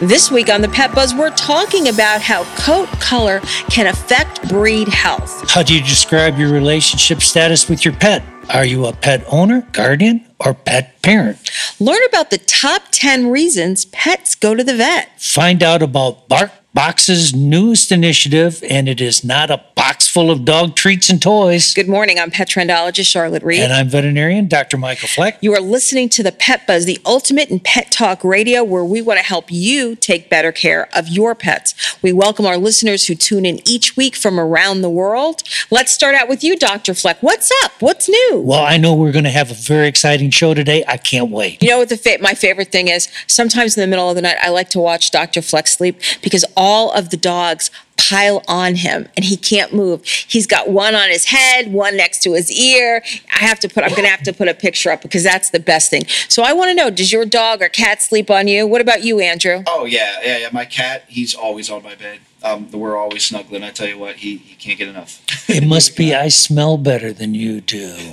This week on the Pet Buzz, we're talking about how coat color can affect breed health. How do you describe your relationship status with your pet? Are you a pet owner, guardian, or pet parent? Learn about the top 10 reasons pets go to the vet. Find out about Bark Box's newest initiative, and it is not a box full of dog treats and toys. Good morning. I'm pet trendologist Charlotte Reed. And I'm veterinarian Dr. Michael Fleck. you are listening to the Pet Buzz, the ultimate in pet talk radio, where we want to help you take better care of your pets. We welcome our listeners who tune in each week from around the world. Let's start out with you, Dr. Fleck. What's up? What's new? Well, I know we're going to have a very exciting show today. I can't wait. You know what the fa- my favorite thing is? Sometimes in the middle of the night, I like to watch Dr. Fleck sleep because all of the dogs pile on him and he can't move. He's got one on his head, one next to his ear. I have to put I'm going to have to put a picture up because that's the best thing. So I want to know, does your dog or cat sleep on you? What about you, Andrew? Oh yeah, yeah, yeah. My cat, he's always on my bed. Um, we're always snuggling. I tell you what, he, he can't get enough. It must be I smell better than you do.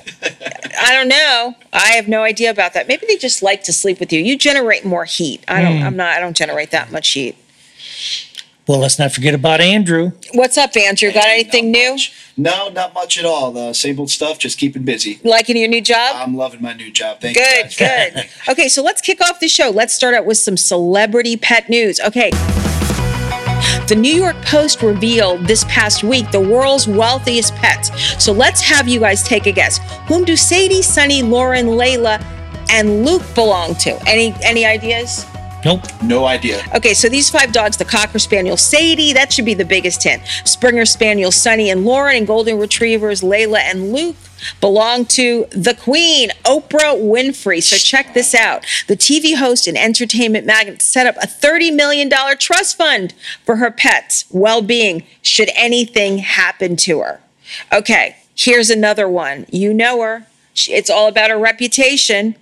I don't know. I have no idea about that. Maybe they just like to sleep with you. You generate more heat. I don't I'm not I don't generate that much heat. Well, let's not forget about Andrew. What's up, Andrew? Got Hey, anything not new? much. No, not much at all. The same old stuff. Just keeping busy. Liking your new job? I'm loving my new job. Thank you. Good, guys. good. Okay, so let's kick off the show. Let's start out with some celebrity pet news. Okay. The New York Post revealed this past week the world's wealthiest pets. So let's have you guys take a guess. Whom do Sadie, Sunny, Lauren, Layla, and Luke belong to? Any any ideas? Nope. No idea. Okay, so these five dogs, the Cocker Spaniel Sadie, that should be the biggest hint. Springer Spaniel Sunny and Lauren, and Golden Retrievers Layla and Luke belong to the Queen, Oprah Winfrey. So check this out. The TV host and entertainment magnate set up a $30 million trust fund for her pets' well being should anything happen to her. Okay, here's another one. You know her. It's all about her reputation.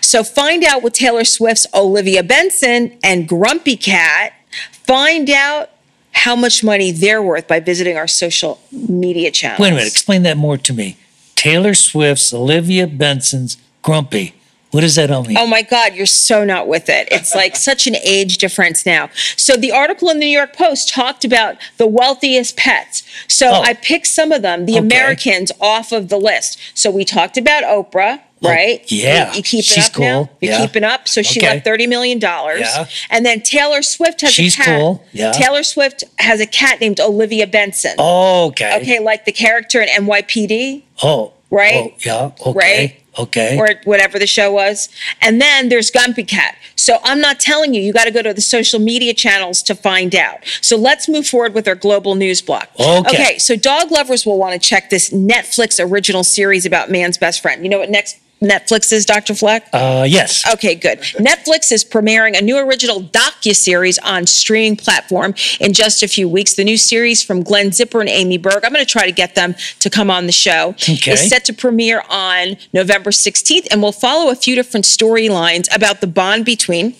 So find out with Taylor Swift's Olivia Benson and Grumpy Cat. Find out how much money they're worth by visiting our social media channels. Wait a minute. Explain that more to me. Taylor Swift's Olivia Benson's Grumpy. What does that all mean? Oh my God, you're so not with it. It's like such an age difference now. So the article in the New York Post talked about the wealthiest pets. So Oh. I picked some of them, the Okay. Americans, off of the list. So we talked about Oprah. Oh, right? Oh, yeah. You, you keeping She's up now? cool. You're Yeah. keeping up. So she Okay. left $30 million. Yeah. And then Taylor Swift has She's a cat. cool. Yeah. Taylor Swift has a cat named Olivia Benson. Oh, okay. Okay, like the character in NYPD, Oh. Right? Oh, yeah. Okay. Right? Okay. or whatever the show was. And then there's Grumpy Cat. So I'm not telling you, you got to go to the social media channels to find out. So let's move forward with our global news block. Okay. Okay, so dog lovers will want to check this Netflix original series about man's best friend. You know what next Netflix is, Dr. Fleck? uh, yes. Okay, good. Netflix is premiering a new original docu-series on streaming platform in just a few weeks. The new series from Glenn Zipper and Amy Berg. I'm going to try to get them to come on the show. Okay. Is set to premiere on November 16th and will follow a few different storylines about the bond between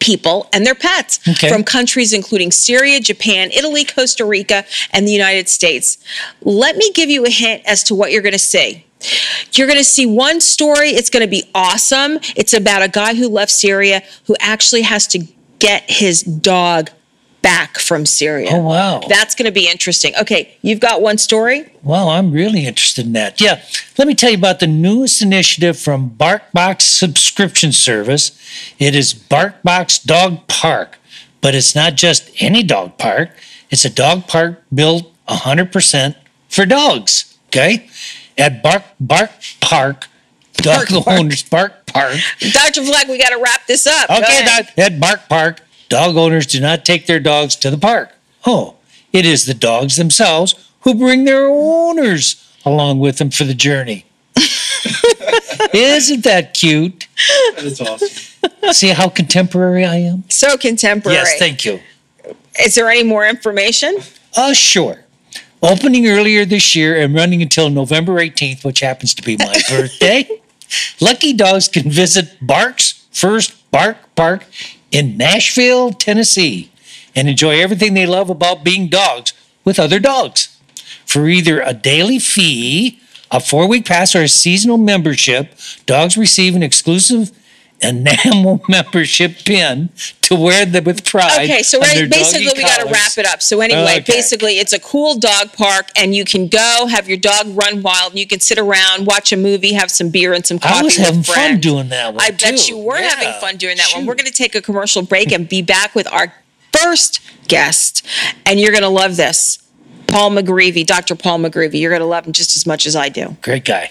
people and their pets Okay. from countries including Syria, Japan, Italy, Costa Rica, and the United States. Let me give you a hint as to what you're going to see. You're going to see one story. It's going to be awesome. It's about a guy who left Syria who actually has to get his dog back from Syria. Oh, wow. That's going to be interesting. Okay, you've got one story. Well, I'm really interested in that. Yeah. Let me tell you about the newest initiative from BarkBox subscription service. It is BarkBox Dog Park, but it's not just any dog park. It's a dog park built 100% for dogs. Okay. At Bark Bark Park, dog Park. owners Bark Park. Dr. Fleck, we got to wrap this up. Go Okay, ahead. Doc, at Bark Park, dog owners do not take their dogs to the park. Oh, it is the dogs themselves who bring their owners along with them for the journey. Isn't that cute? That's awesome. See how contemporary I am? So contemporary. Yes, thank you. Is there any more information? Uh, sure. Opening earlier this year and running until November 18th, which happens to be my birthday, Lucky Dogs can visit Bark's first Bark Park in Nashville, Tennessee, and enjoy everything they love about being dogs with other dogs. For either a daily fee, a four week pass, or a seasonal membership, dogs receive an exclusive enamel membership pin to wear them with pride. Okay, so right, basically we got to wrap it up. So anyway, Okay. basically it's a cool dog park, and you can go have your dog run wild, and you can sit around, watch a movie, have some beer and some coffee. I was having fun doing that one. I bet too. you were Yeah. having fun doing that one. We're going to take a commercial break and be back with our first guest, and you're going to love this. Paul McGreevy, Dr. Paul McGreevy. You're going to love him just as much as I do. Great guy.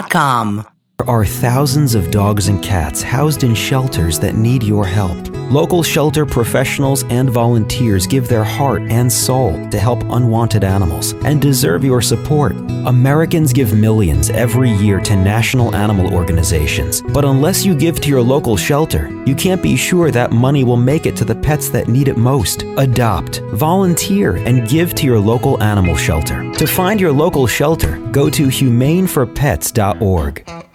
Indeed.com. There are thousands of dogs and cats housed in shelters that need your help. Local shelter professionals and volunteers give their heart and soul to help unwanted animals and deserve your support. Americans give millions every year to national animal organizations, but unless you give to your local shelter, you can't be sure that money will make it to the pets that need it most. Adopt, volunteer, and give to your local animal shelter. To find your local shelter, go to humaneforpets.org.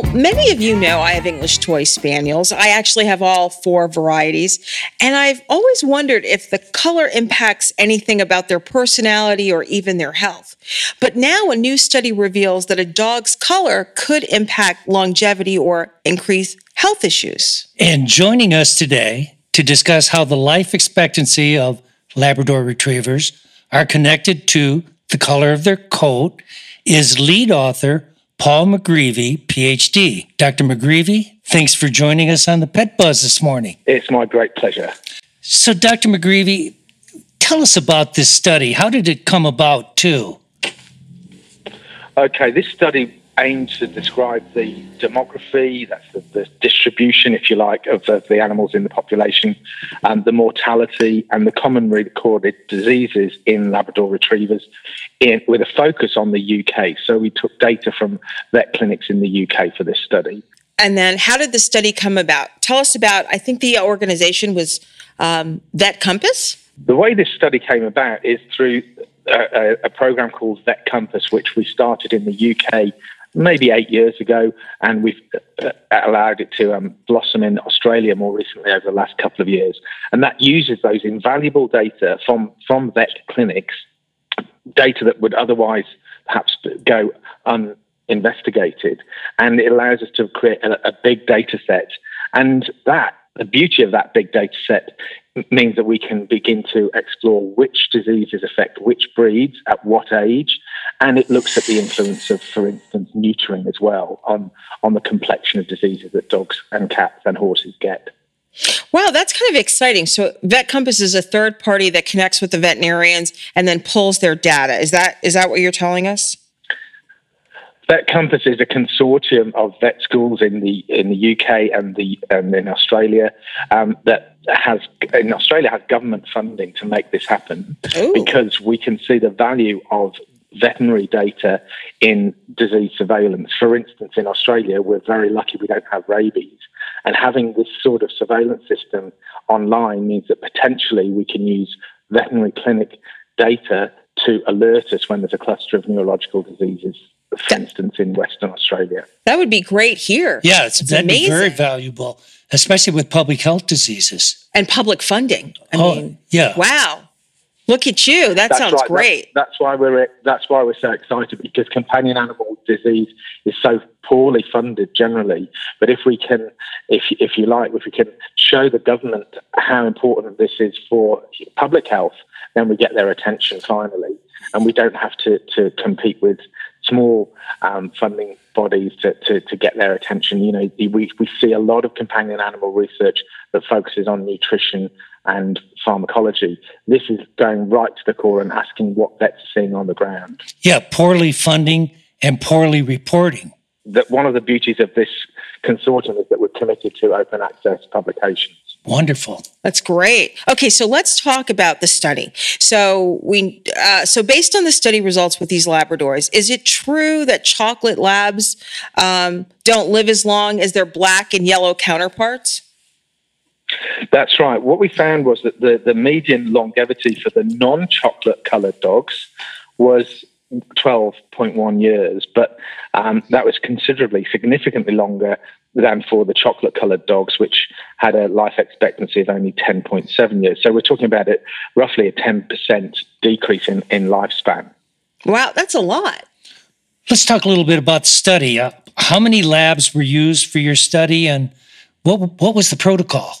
Well, many of you know I have English toy spaniels. I actually have all four varieties. And I've always wondered if the color impacts anything about their personality or even their health. But now a new study reveals that a dog's color could impact longevity or increase health issues. And joining us today to discuss how the life expectancy of Labrador retrievers are connected to the color of their coat is lead author Paul McGreevy, PhD. Dr. McGreevy, thanks for joining us on the Pet Buzz this morning. It's my great pleasure. So, Dr. McGreevy, tell us about this study. How did it come about, too? Okay, this study aims to describe the demography, that's the, the distribution, if you like, of the, the animals in the population, and the mortality and the common recorded diseases in Labrador retrievers, in, with a focus on the UK. So we took data from vet clinics in the UK for this study. And then how did the study come about? Tell us about, I think the organization was um, Vet Compass. The way this study came about is through a, a, a program called Vet Compass, which we started in the UK maybe eight years ago, and we've uh, allowed it to um, blossom in Australia more recently over the last couple of years. And that uses those invaluable data from, from vet clinics, data that would otherwise perhaps go uninvestigated, and it allows us to create a, a big data set. And that, the beauty of that big data set means that we can begin to explore which diseases affect which breeds at what age, and it looks at the influence of, for instance, neutering as well on, on the complexion of diseases that dogs and cats and horses get. Wow, that's kind of exciting. So Vet Compass is a third party that connects with the veterinarians and then pulls their data. Is that is that what you're telling us? Vet Compass is a consortium of vet schools in the in the UK and the and in Australia um, that has in Australia has government funding to make this happen Ooh. because we can see the value of veterinary data in disease surveillance. For instance, in Australia, we're very lucky we don't have rabies. And having this sort of surveillance system online means that potentially we can use veterinary clinic data to alert us when there's a cluster of neurological diseases, for instance, in Western Australia. That would be great here. Yeah, it's, It's that'd be very valuable, especially with public health diseases. And public funding. I Oh, mean, yeah. wow. Look at you. That That's sounds right. great. That's, that's why we're that's why we're so excited because companion animal disease is so poorly funded generally. But if we can, if if you like, if we can show the government how important this is for public health, then we get their attention finally, and we don't have to to compete with small um, funding bodies to, to, to get their attention. You know, we, we see a lot of companion animal research that focuses on nutrition and pharmacology. This is going right to the core and asking what vets are seeing on the ground. Yeah, poorly funding and poorly reporting. That one of the beauties of this consortium is that we're committed to open access publications. Wonderful. That's great. Okay, so let's talk about the study. So we, uh, so based on the study results with these Labradors, is it true that chocolate labs um, don't live as long as their black and yellow counterparts? That's right. What we found was that the, the median longevity for the non chocolate coloured dogs was 12.1 years, but um, that was considerably, significantly longer than for the chocolate coloured dogs, which had a life expectancy of only 10.7 years. So we're talking about it roughly a 10% decrease in, in lifespan. Wow, that's a lot. Let's talk a little bit about the study. Uh, how many labs were used for your study and what, what was the protocol?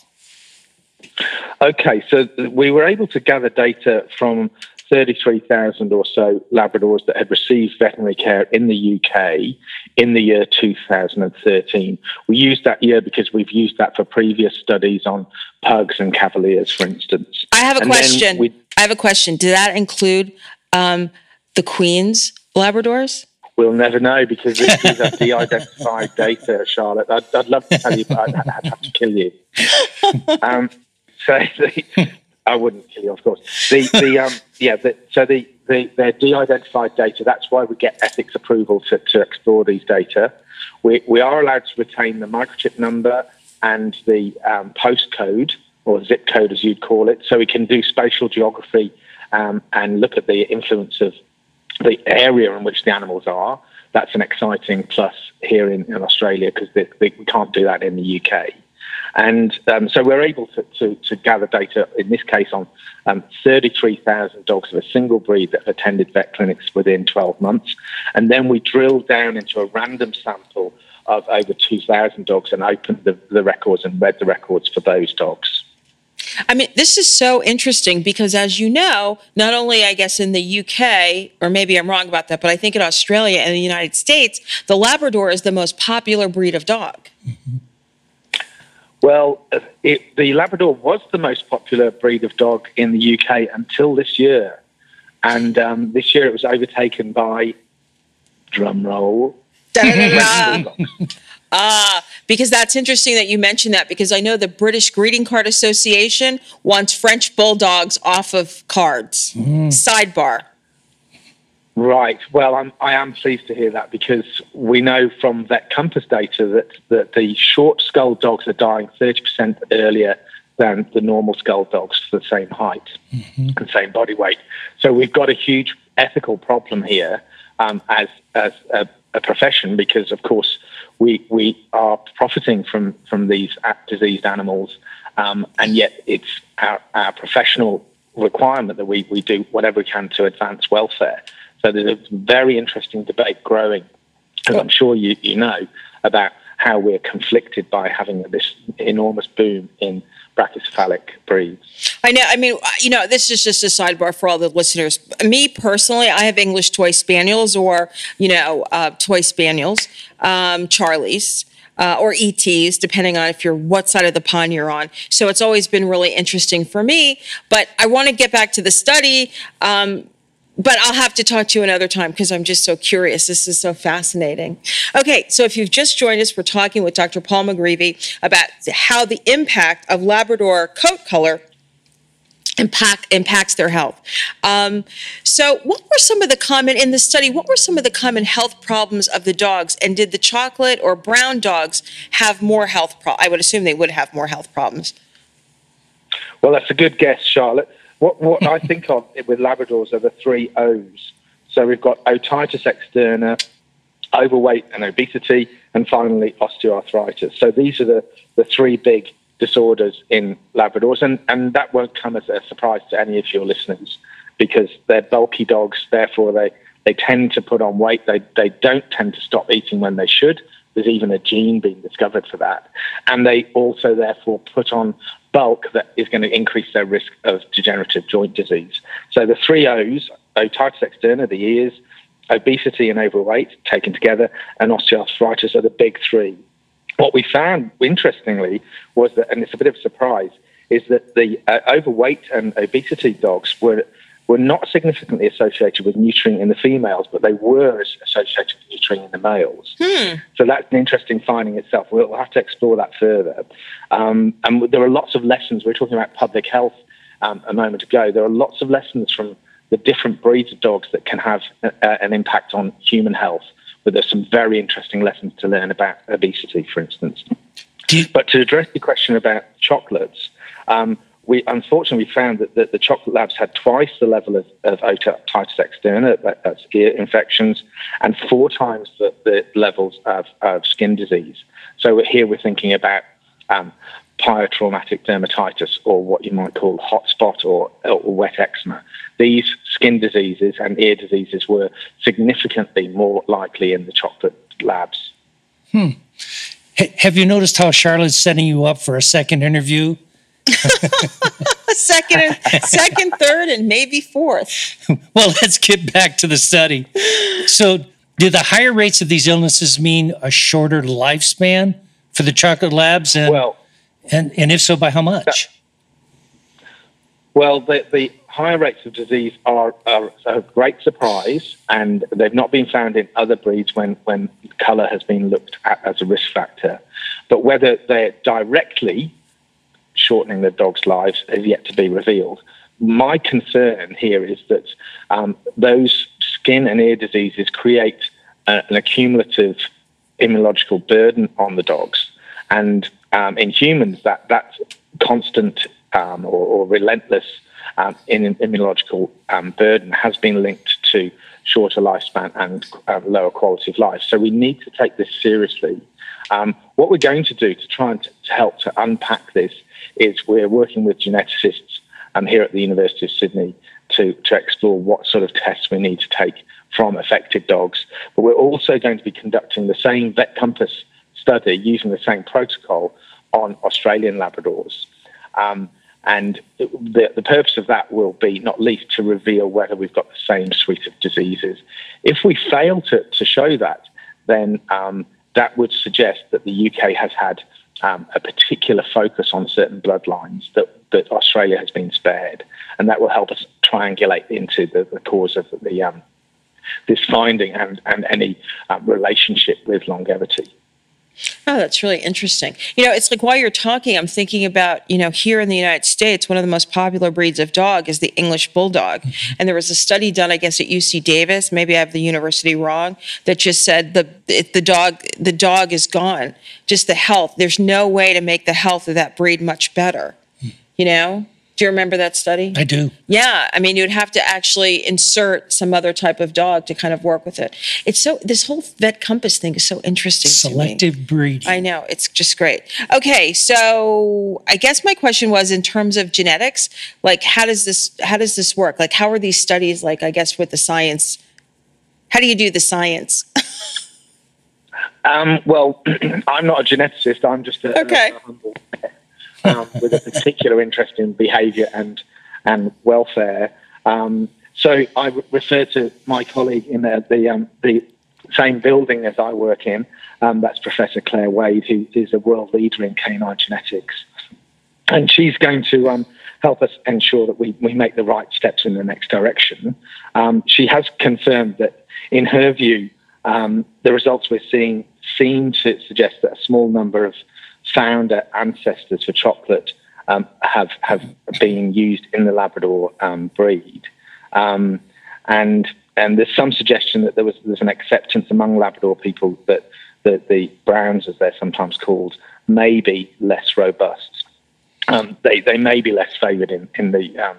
Okay, so we were able to gather data from 33,000 or so Labradors that had received veterinary care in the UK in the year 2013. We used that year because we've used that for previous studies on pugs and cavaliers, for instance. I have a And question. we- I have a question. Did that include um, the Queen's Labradors? We'll never know because this is a de-identified data, Charlotte. I'd, I'd love to tell you, but I'd, I'd have to kill you. Um, so the, I wouldn't kill you, of course. The, the um, yeah, the, so the, the they're de-identified data. That's why we get ethics approval to, to explore these data. We, we are allowed to retain the microchip number and the um, postcode or zip code, as you'd call it, so we can do spatial geography um, and look at the influence of the area in which the animals are. That's an exciting plus here in, in Australia because we can't do that in the UK. And um, so we're able to, to, to, gather data, in this case, on um, 33,000 dogs of a single breed that have attended vet clinics within 12 months. And then we drilled down into a random sample of over 2,000 dogs and opened the, the records and read the records for those dogs. I mean, this is so interesting because, as you know, not only, I guess, in the UK, or maybe I'm wrong about that, but I think in Australia and the United States, the Labrador is the most popular breed of dog. Well, it, the Labrador was the most popular breed of dog in the UK until this year. And um, this year it was overtaken by, drum roll, Ah, because that's interesting that you mentioned that because I know the British Greeting Card Association wants French bulldogs off of cards. Sidebar. Right. Well, I'm, I am pleased to hear that because we know from Vet Compass data that, that the short skull dogs are dying 30% earlier than the normal skull dogs for the same height and same body weight. So we've got a huge ethical problem here um, as, as a, a profession because, of course, we, we are profiting from, from these diseased animals, um, and yet it's our, our professional requirement that we, we do whatever we can to advance welfare. So there's a very interesting debate growing, as I'm sure you, you know, about how we're conflicted by having this enormous boom in brachycephalic breeds. I know. I mean, you know, this is just a sidebar for all the listeners. Me personally, I have English toy spaniels or, you know, uh, toy spaniels, um, Charlies. Uh, or ETs, depending on if you're what side of the pond you're on. So it's always been really interesting for me. But I want to get back to the study. Um, but I'll have to talk to you another time because I'm just so curious. This is so fascinating. Okay, so if you've just joined us, we're talking with Dr. Paul McGreevy about how the impact of Labrador coat color impact impacts their health. Um, so, what were some of the common in the study? What were some of the common health problems of the dogs? And did the chocolate or brown dogs have more health? Pro- I would assume they would have more health problems. Well, that's a good guess, Charlotte. What, what I think of with Labradors are the three O's. So we've got otitis externa, overweight and obesity, and finally osteoarthritis. So these are the, the three big disorders in Labradors, and, and that won't come as a surprise to any of your listeners. because they're bulky dogs. Therefore, they they tend to put on weight. They they don't tend to stop eating when they should. There's even a gene being discovered for that, and they also therefore put on bulk that is going to increase their risk of degenerative joint disease. So the three O's: otitis externa, the ears, obesity and overweight taken together, and osteoarthritis are the big three. What we found, interestingly, was that, and it's a bit of a surprise, is that the uh, overweight and obesity dogs were were not significantly associated with neutering in the females, but they were associated with neutering in the males. Hmm. So that's an interesting finding itself. We'll have to explore that further. Um, and there are lots of lessons. We were talking about public health um, a moment ago. There are lots of lessons from the different breeds of dogs that can have a, an impact on human health. But there's some very interesting lessons to learn about obesity, for instance. But to address the question about chocolates, um, we unfortunately found that, that the chocolate labs had twice the level of, of otitis externa, that, that's ear infections, and four times the, the levels of, of skin disease. So here we're thinking about um, pyotraumatic dermatitis, or what you might call hot spot or, or wet eczema. These skin diseases and ear diseases were significantly more likely in the chocolate labs. Hmm. H- have you noticed how Charlotte's setting you up for a second interview? second, second, third, and maybe fourth. well, let's get back to the study. So, do the higher rates of these illnesses mean a shorter lifespan for the chocolate labs? And, well, and, and if so, by how much? Well, the, the higher rates of disease are, are, a great surprise, and they've not been found in other breeds when, when colour has been looked at as a risk factor. But whether they're directly shortening the dog's lives is yet to be revealed. My concern here is that um, those skin and ear diseases create an accumulative immunological burden on the dogs. And um, in humans, that, that constant um, or, or, relentless um, in, immunological um, burden has been linked to shorter lifespan and uh, lower quality of life. So we need to take this seriously. Um, what we're going to do to try and t- to help to unpack this is we're working with geneticists um, here at the University of Sydney to, to explore what sort of tests we need to take from affected dogs. But we're also going to be conducting the same Vet Compass study using the same protocol on Australian Labradors. Um, and the, the purpose of that will be not least to reveal whether we've got the same suite of diseases. If we fail to, to show that, then um, that would suggest that the UK has had um, a particular focus on certain bloodlines that, that Australia has been spared, and that will help us triangulate into the, the cause of the um, this finding and, and any um, relationship with longevity. Oh, that's really interesting. You know, it's like while you're talking, I'm thinking about, you know, here in the United States, one of the most popular breeds of dog is the English Bulldog. And there was a study done, I guess, at UC Davis, maybe I have the university wrong, that just said the the dog the dog is gone. Just the health. There's no way to make the health of that breed much better. You know? Do you remember that study? I do. Yeah, I mean, you'd have to actually insert some other type of dog to kind of work with it. It's so this whole vet compass thing is so interesting. Selective breeding. I know it's just great. Okay, so I guess my question was in terms of genetics, like how does this how does this work? Like how are these studies like? I guess with the science, how do you do the science? um, well, I'm not a geneticist. I'm just a, okay. A um, with a particular interest in behaviour and and welfare. Um, so I refer to my colleague in the the, um, the same building as I work in. Um, that's Professor Claire Wade, who is a world leader in canine genetics, and she's going to um, help us ensure that we, we make the right steps in the next direction. Um, she has confirmed that, in her view, the results we're seeing seem to suggest that a small number of founder ancestors for chocolate um, have have been used in the Labrador um, breed, um, and and there's some suggestion that there was there's an acceptance among Labrador people that the, the browns, as they're sometimes called, may be less robust. Um, they they may be less favoured in in the um,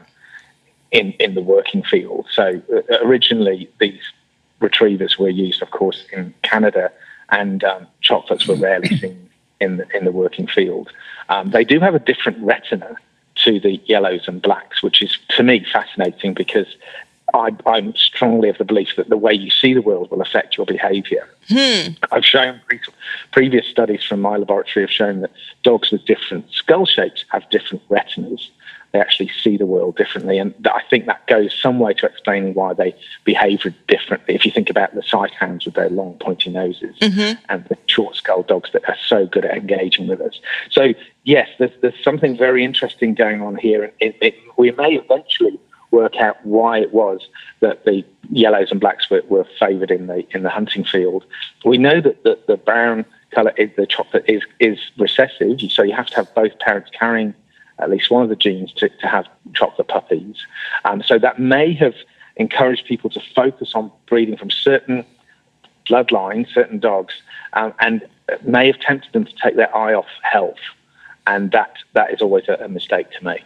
in in the working field. So uh, originally these retrievers were used, of course, in Canada, and um, chocolates were rarely seen in the, in the working field. Um, they do have a different retina to the yellows and blacks, which is to me fascinating because I, am strongly of the belief that the way you see the world will affect your behaviour. Hmm. I've shown pre- previous studies from my laboratory have shown that dogs with different skull shapes have different retinas. They actually see the world differently, and I think that goes some way to explaining why they behave differently. If you think about the sighthounds with their long, pointy noses mm-hmm. and the short skull dogs that are so good at engaging with us. So, yes, there's, there's something very interesting going on here, and it, it, we may eventually work out why it was that the yellows and blacks were, were favoured in the in the hunting field. We know that the, the brown colour, is, the chocolate, is is recessive, so you have to have both parents carrying at least one of the genes to, to have chocolate puppies. Um, so that may have encouraged people to focus on breeding from certain bloodlines, certain dogs, um, and may have tempted them to take their eye off health. And that that is always a, a mistake to make.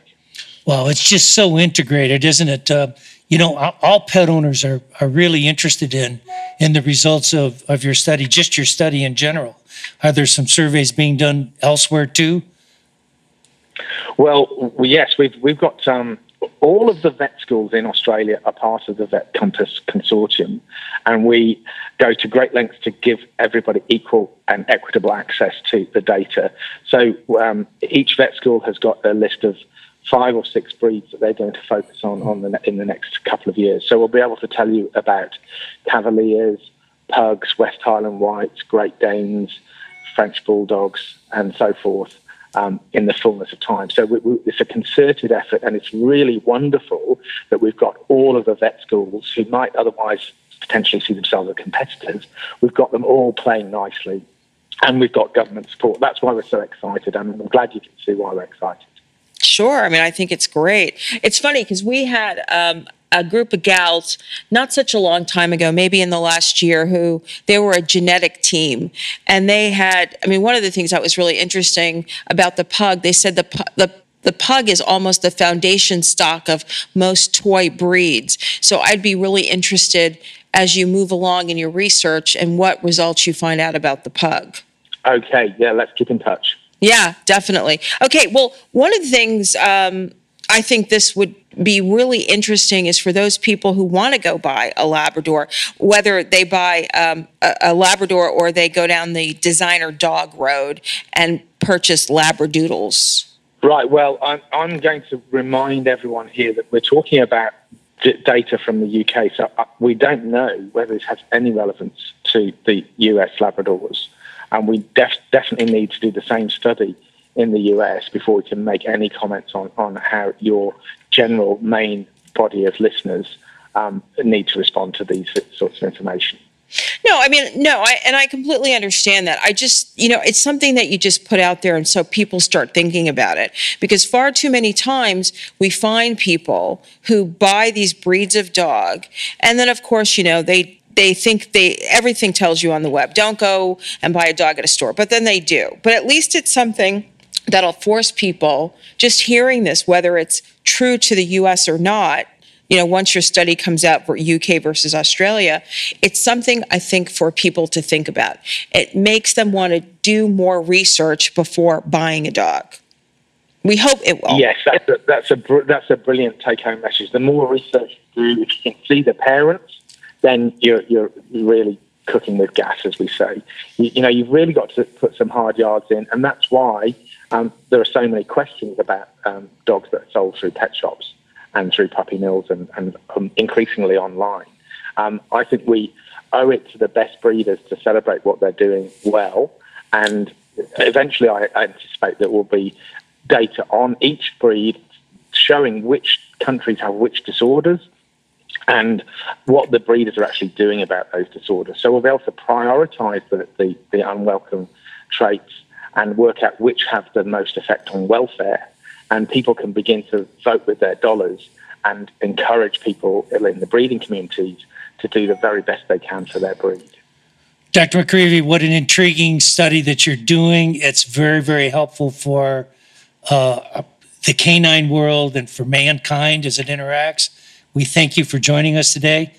Well, it's just so integrated, isn't it? Uh, you know, all pet owners are, are really interested in in the results of, of your study, just your study in general. Are there some surveys being done elsewhere too? Well, yes, we've we've got um, all of the vet schools in Australia are part of the Vet Compass consortium, and we go to great lengths to give everybody equal and equitable access to the data. So um, each vet school has got a list of five or six breeds that they're going to focus on, on the, in the next couple of years. So we'll be able to tell you about Cavaliers, Pugs, West Highland Whites, Great Danes, French Bulldogs, and so forth. Um, in the fullness of time. So we, we, it's a concerted effort, and it's really wonderful that we've got all of the vet schools who might otherwise potentially see themselves as competitors. We've got them all playing nicely, and we've got government support. That's why we're so excited, and I'm glad you can see why we're excited. Sure. I mean, I think it's great. It's funny because we had um, a group of gals not such a long time ago, maybe in the last year, who they were a genetic team. And they had, I mean, one of the things that was really interesting about the pug, they said the, the the pug is almost the foundation stock of most toy breeds. So I'd be really interested as you move along in your research and what results you find out about the pug. Okay, yeah, let's keep in touch. Yeah, definitely. Okay, well, one of the things um, I think this would be really interesting is for those people who want to go buy a Labrador, whether they buy um, a, a, Labrador or they go down the designer dog road and purchase Labradoodles. Right. Well, I'm, I'm going to remind everyone here that we're talking about d- data from the UK, so uh, we don't know whether this has any relevance to the US Labradors and we def- definitely need to do the same study in the US before we can make any comments on, on how your general main body of listeners um, need to respond to these sorts of information. No, I mean, no, I, and I completely understand that. I just, you know, it's something that you just put out there and so people start thinking about it. Because far too many times we find people who buy these breeds of dog, and then, of course, you know, they they think they everything tells you on the web don't go and buy a dog at a store but then they do but at least it's something that'll force people just hearing this whether it's true to the US or not you know once your study comes out for UK versus Australia it's something I think for people to think about. It makes them want to do more research before buying a dog. We hope it will. Yes that's a, that's a that's a brilliant take home message. The more research you do if you can see the parents then you're, you're really cooking with gas, as we say. You, you, know, you've really got to put some hard yards in, and that's why um, there are so many questions about um, dogs that are sold through pet shops and through puppy mills and, and um, increasingly online. Um, I think we owe it to the best breeders to celebrate what they're doing well, and eventually I anticipate that there will be data on each breed showing which countries have which disorders and what the breeders are actually doing about those disorders. So we'll be able to prioritize the, the, the unwelcome traits and work out which have the most effect on welfare. And people can begin to vote with their dollars and encourage people in the breeding communities to do the very best they can for their breed. Dr. McGreevy, what an intriguing study that you're doing. It's very, very helpful for uh, the canine world and for mankind as it interacts. We thank you for joining us today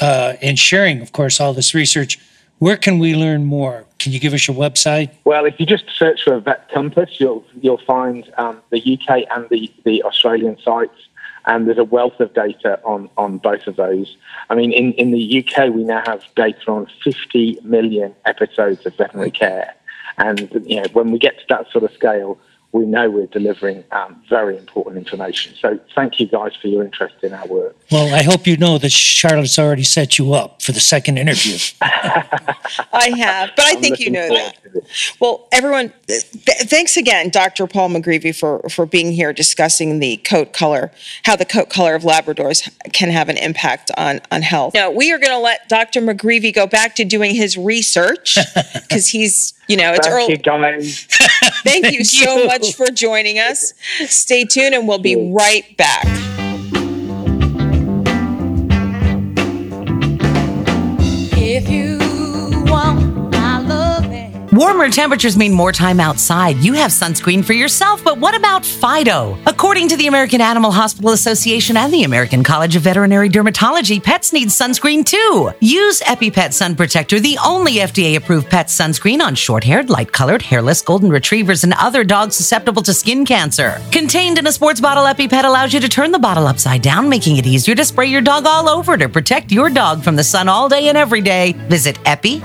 uh, and sharing, of course, all this research where can we learn more? Can you give us your website? Well, if you just search for Vet Compass, you'll you'll find um, the UK and the, the Australian sites, and there's a wealth of data on, on both of those. I mean, in, in the UK, we now have data on 50 million episodes of veterinary care, and you know when we get to that sort of scale, we know we're delivering um, very important information. So thank you guys for your interest in our work. Well, I hope you know that Charlotte's already set you up for the second interview. I have, but I I'm think you know forward that. To it. Well, everyone, th- thanks again, Dr. Paul McGreevy, for, for being here discussing the coat color, how the coat color of Labradors can have an impact on, on health. Now, we are going to let Dr. McGreevy go back to doing his research because he's, you know, it's Thank early. you, guys. Thank you so you. much for joining us. Stay tuned and we'll be right back. Warmer temperatures mean more time outside. You have sunscreen for yourself, but what about Fido? According to the American Animal Hospital Association and the American College of Veterinary Dermatology, pets need sunscreen too. Use EpiPet Sun Protector, the only FDA approved pet sunscreen on short haired, light colored, hairless golden retrievers and other dogs susceptible to skin cancer. Contained in a sports bottle, EpiPet allows you to turn the bottle upside down, making it easier to spray your dog all over to protect your dog from the sun all day and every day. Visit epi-pet.com.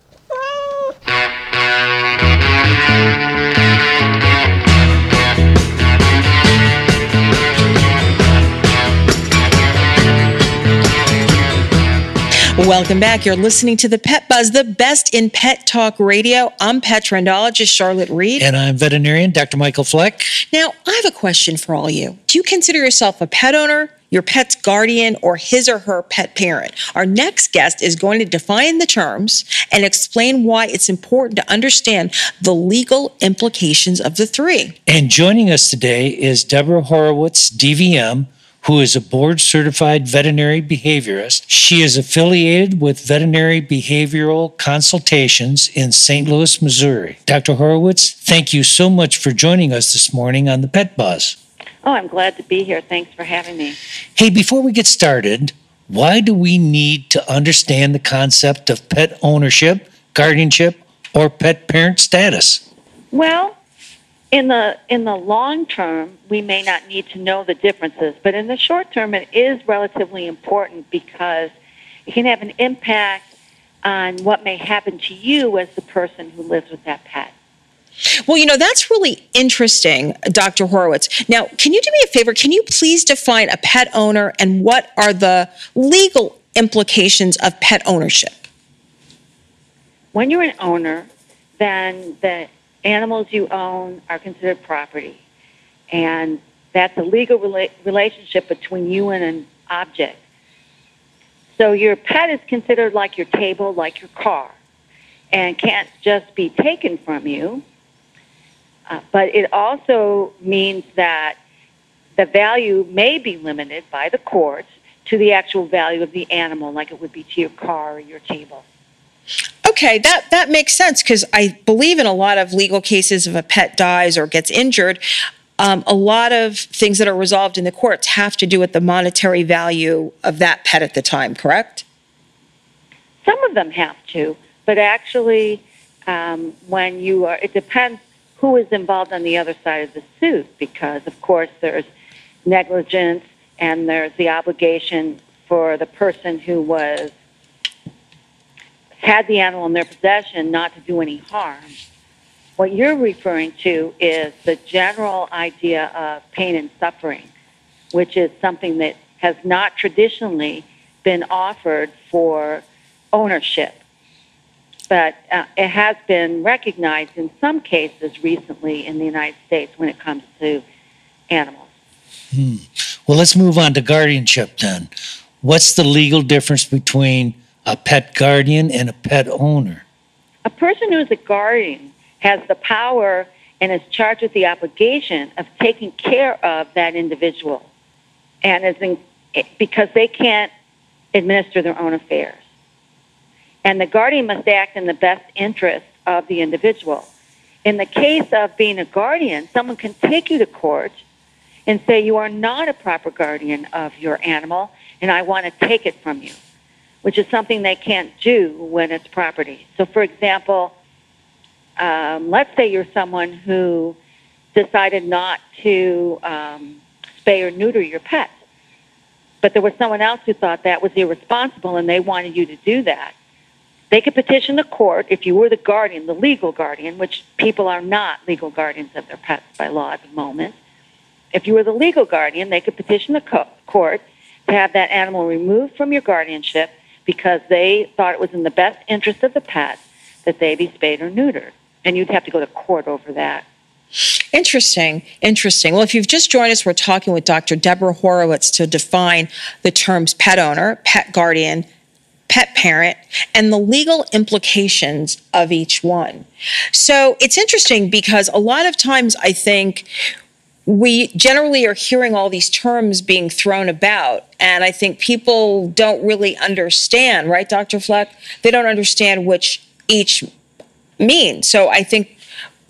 Thank you. Welcome back. You're listening to the Pet Buzz, the best in pet talk radio. I'm pet trendologist Charlotte Reed. And I'm veterinarian Dr. Michael Fleck. Now, I have a question for all you. Do you consider yourself a pet owner, your pet's guardian, or his or her pet parent? Our next guest is going to define the terms and explain why it's important to understand the legal implications of the three. And joining us today is Debra Horwitz, DVM, who is a board certified veterinary behaviorist. She is affiliated with Veterinary Behavioral Consultations in St. Louis, Missouri. Dr. Horwitz, thank you so much for joining us this morning on the Pet Buzz. Oh, I'm glad to be here. Thanks for having me. Hey, before we get started, why do we need to understand the concept of pet ownership, guardianship, or pet parent status? Well, in the in the long term, we may not need to know the differences, but in the short term, it is relatively important because it can have an impact on what may happen to you as the person who lives with that pet. Well, you know, that's really interesting, Dr. Horwitz. Now, can you do me a favor? Can you please define a pet owner and what are the legal implications of pet ownership? When you're an owner, then the animals you own are considered property, and that's a legal rela- relationship between you and an object. So your pet is considered like your table, like your car, and can't just be taken from you. Uh, but it also means that the value may be limited by the courts to the actual value of the animal, like it would be to your car or your table. Okay, that, that makes sense because I believe in a lot of legal cases if a pet dies or gets injured, um, a lot of things that are resolved in the courts have to do with the monetary value of that pet at the time, correct? Some of them have to, but actually, um, when you are, it depends who is involved on the other side of the suit because, of course, there's negligence and there's the obligation for the person who was had the animal in their possession not to do any harm. What you're referring to is the general idea of pain and suffering, which is something that has not traditionally been offered for ownership. But uh, it has been recognized in some cases recently in the United States when it comes to animals. Hmm. Well, let's move on to guardianship then. What's the legal difference between a pet guardian and a pet owner? A person who's a guardian has the power and is charged with the obligation of taking care of that individual, and is in, because they can't administer their own affairs. And the guardian must act in the best interest of the individual. In the case of being a guardian, someone can take you to court and say you are not a proper guardian of your animal and I want to take it from you, which is something they can't do when it's property. So, for example, um, let's say you're someone who decided not to um, spay or neuter your pet, but there was someone else who thought that was irresponsible and they wanted you to do that. They could petition the court if you were the guardian, the legal guardian, which people are not legal guardians of their pets by law at the moment. If you were the legal guardian, they could petition the co- court to have that animal removed from your guardianship because they thought it was in the best interest of the pet that they be spayed or neutered. And you'd have to go to court over that. Interesting. Interesting. Well, if you've just joined us, we're talking with Dr. Debra Horwitz to define the terms pet owner, pet guardian, pet parent, and the legal implications of each one. So it's interesting because a lot of times I think we generally are hearing all these terms being thrown about, and I think people don't really understand, right, Dr. Fleck? They don't understand which each mean. So I think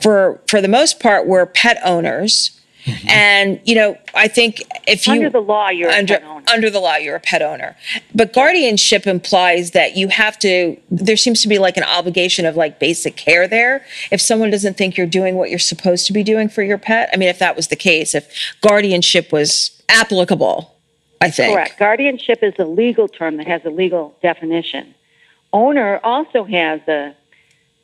for for the most part, we're pet owners. Mm-hmm. And you know, I think if you Under the law, you're a under pet owner. under the law, you're a pet owner. But guardianship implies that you have to. There seems to be like an obligation of like basic care there. If someone doesn't think you're doing what you're supposed to be doing for your pet, I mean, if that was the case, if guardianship was applicable, I think. Correct. Guardianship is a legal term that has a legal definition. Owner also has a,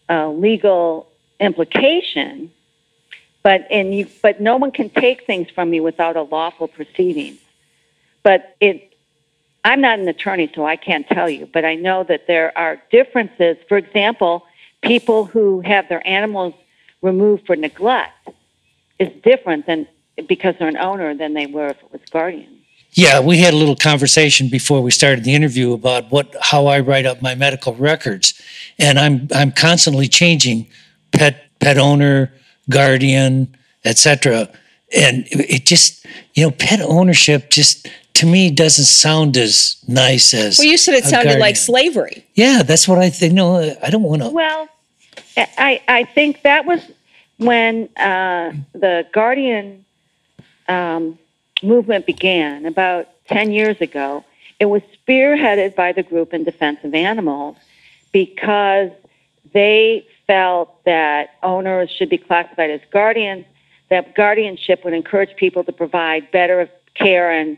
a legal implication, but and you but no one can take things from you without a lawful proceeding. But it I'm not an attorney, so I can't tell you, but I know that there are differences. For example, people who have their animals removed for neglect is different than because they're an owner than they were if it was guardian. Yeah, we had a little conversation before we started the interview about what how I write up my medical records, and I'm I'm constantly changing pet pet owner, guardian, etc. And it just you know pet ownership just to me doesn't sound as nice as Well, you said it a sounded like slavery. Yeah, that's what I think. No, I don't want to. Well, I I think that was when uh, the guardian um, movement began about ten years ago. It was spearheaded by the group in defense of animals because they felt that owners should be classified as guardians. That guardianship would encourage people to provide better care and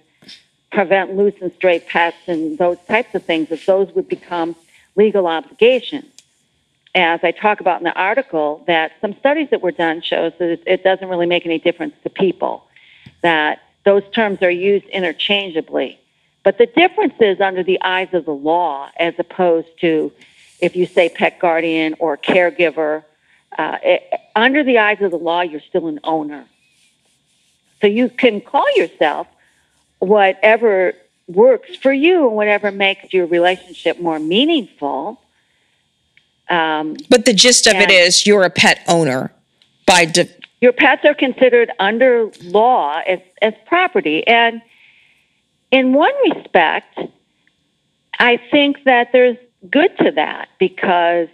prevent loose and stray pets and those types of things. That those would become legal obligations as I talk about in the article, that some studies that were done shows that it, doesn't really make any difference to people, that those terms are used interchangeably. But the difference is under the eyes of the law, as opposed to if you say pet guardian or caregiver. Uh, it, under the eyes of the law, you're still an owner. So you can call yourself whatever works for you and whatever makes your relationship more meaningful. Um, But the gist of it is you're a pet owner by de- your pets are considered under law as, as property. And in one respect, I think that there's good to that because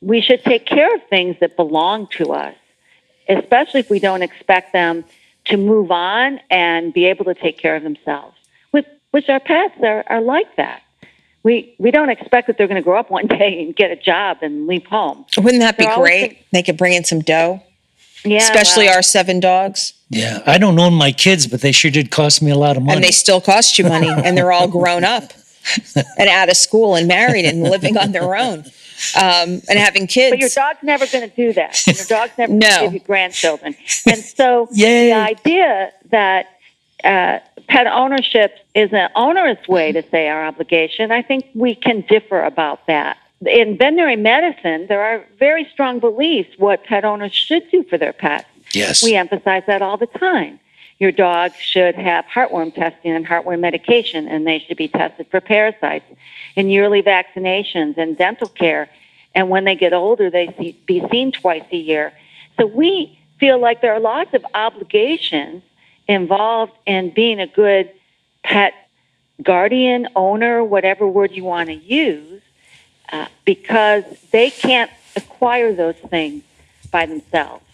we should take care of things that belong to us, especially if we don't expect them to move on and be able to take care of themselves, which, which our pets are, are like that. We, we don't expect that they're going to grow up one day and get a job and leave home. Wouldn't that be They're always great? They could bring in some dough, Yeah, especially well, our seven dogs, Yeah, I don't own my kids, but they sure did cost me a lot of money. and they still cost you money, and they're all grown up and out of school and married and living on their own um, and having kids. But your dog's never going to do that. And Your dog's never No. going to give you grandchildren. And so Yay. the idea that uh, pet ownership is an onerous way to say our obligation, I think we can differ about that. In veterinary medicine, there are very strong beliefs what pet owners should do for their pets. yes. We emphasize that all the time. Your dog should have heartworm testing and heartworm medication, and they should be tested for parasites, and yearly vaccinations and dental care. and when they get older, they see, be seen twice a year. So we feel like there are lots of obligations involved in being a good pet guardian, owner, whatever word you want to use, uh, because they can't acquire those things by themselves.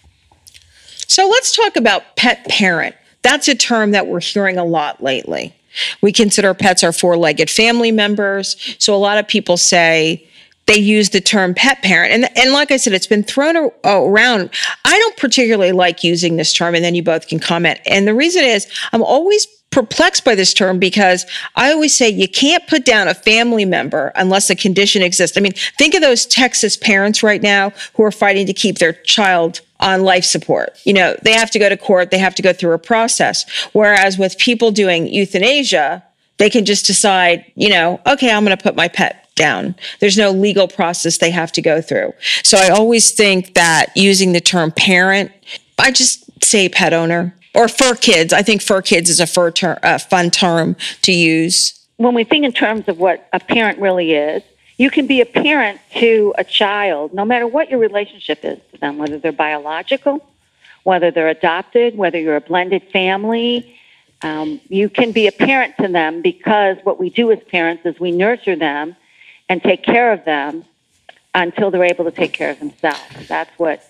So let's talk about pet parent. That's a term that we're hearing a lot lately. We consider pets our four legged family members. So a lot of people say, they use the term pet parent. And, and like I said, it's been thrown uh, around. I don't particularly like using this term, and then you both can comment. And the reason is I'm always perplexed by this term because I always say you can't put down a family member unless a condition exists. I mean, think of those Texas parents right now who are fighting to keep their child on life support. You know, they have to go to court, they have to go through a process. Whereas with people doing euthanasia, they can just decide, you know, okay, I'm going to put my pet down. There's no legal process they have to go through. So I always think that using the term parent, I just say pet owner or fur kids. I think fur kids is a fur ter- a fun term to use. When we think in terms of what a parent really is, you can be a parent to a child no matter what your relationship is to them, whether they're biological, whether they're adopted, whether you're a blended family. Um, you can be a parent to them because what we do as parents is we nurture them and take care of them until they're able to take care of themselves. That's what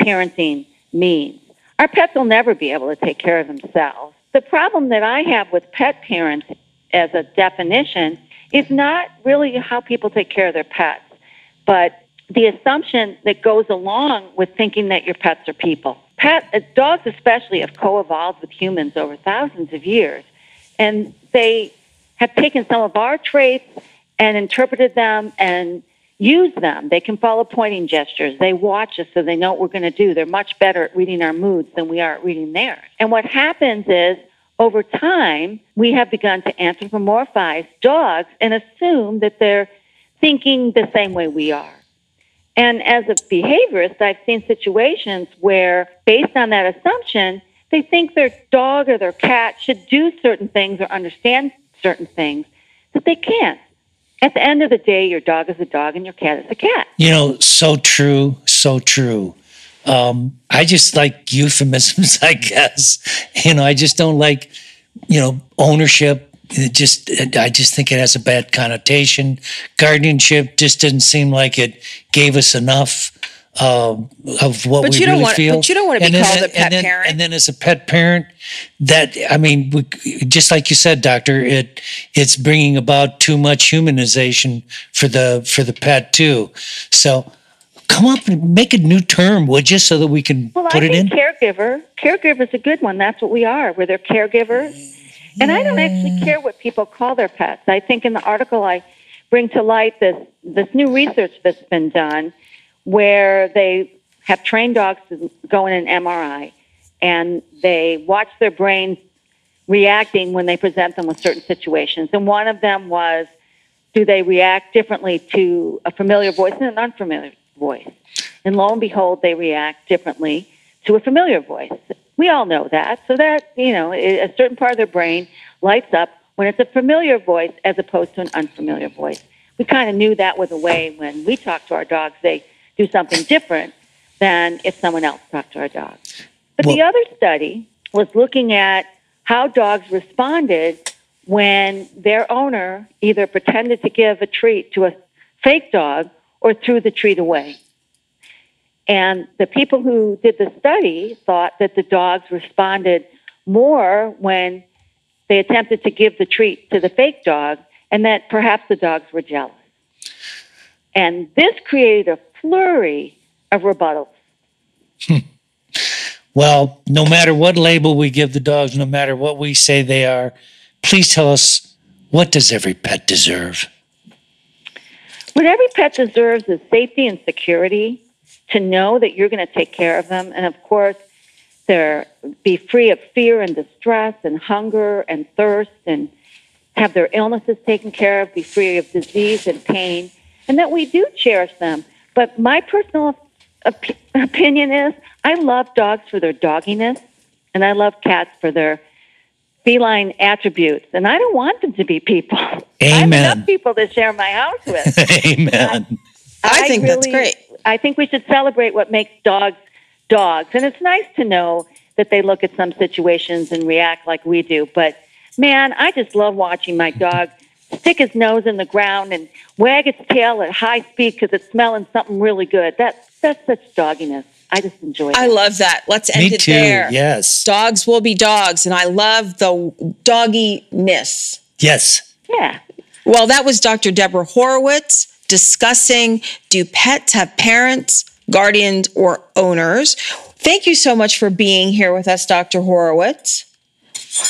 parenting means. Our pets will never be able to take care of themselves. The problem that I have with pet parents as a definition is not really how people take care of their pets, but the assumption that goes along with thinking that your pets are people. Pet, uh, dogs especially have co-evolved with humans over thousands of years, and they have taken some of our traits and interpreted them and used them. They can follow pointing gestures. They watch us so they know what we're going to do. They're much better at reading our moods than we are at reading theirs. And what happens is over time, we have begun to anthropomorphize dogs and assume that they're thinking the same way we are. And as a behaviorist, I've seen situations where, based on that assumption, they think their dog or their cat should do certain things or understand certain things that they can't. At the end of the day, your dog is a dog and your cat is a cat. You know, so true, so true. Um, I just like euphemisms, I guess. You know, I just don't like, you know, ownership. It just, I just think it has a bad connotation. Guardianship just didn't seem like it gave us enough um, of what But we you don't really want- feel. but you don't wanna be And then- called a and pet then- parent. And then as a pet parent, that I mean, we, just like you said, doctor, it it's bringing about too much humanization for the for the pet too. So come up and make a new term, would you, so that we can Well, put I it in? caregiver. Caregiver is a good one. That's what we are. We're their caregivers. And I don't actually care what people call their pets. I think in the article I bring to light this this new research that's been done where they have trained dogs to go in an MRI and they watch their brains reacting when they present them with certain situations. And one of them was do they react differently to a familiar voice and an unfamiliar voice? And lo and behold, they react differently to a familiar voice. We all know that. So that, you know, a certain part of their brain lights up when it's a familiar voice as opposed to an unfamiliar voice. We kind of knew that was a way when we talk to our dogs, they do something different than if someone else talked to our dog. But the other study was looking at how dogs responded when their owner either pretended to give a treat to a fake dog or threw the treat away. And the people who did the study thought that the dogs responded more when they attempted to give the treat to the fake dog and that perhaps the dogs were jealous. And this created a flurry of rebuttals. Hmm. Well, no matter what label we give the dogs, no matter what we say they are, please tell us what does every pet deserve? What every pet deserves is safety and security, to know that you're going to take care of them, and of course, they're be free of fear and distress and hunger and thirst, and have their illnesses taken care of, be free of disease and pain, and that we do cherish them. But my personal op- opinion is, I love dogs for their dogginess, and I love cats for their feline attributes, and I don't want them to be people. I have Amen. enough people to share my house with. Amen. I think that's great. I think we should celebrate what makes dogs dogs. And it's nice to know that they look at some situations and react like we do. But man, I just love watching my dog stick his nose in the ground and wag its tail at high speed because it's smelling something really good. That, that's such dogginess. I just enjoy it. I love that. Let's end Me it too, there. yes. Dogs will be dogs, and I love the dogginess. Yes. Yeah. Well, that was Dr. Debra Horwitz discussing do pets have parents, guardians, or owners? Thank you so much for being here with us, Dr. Horwitz.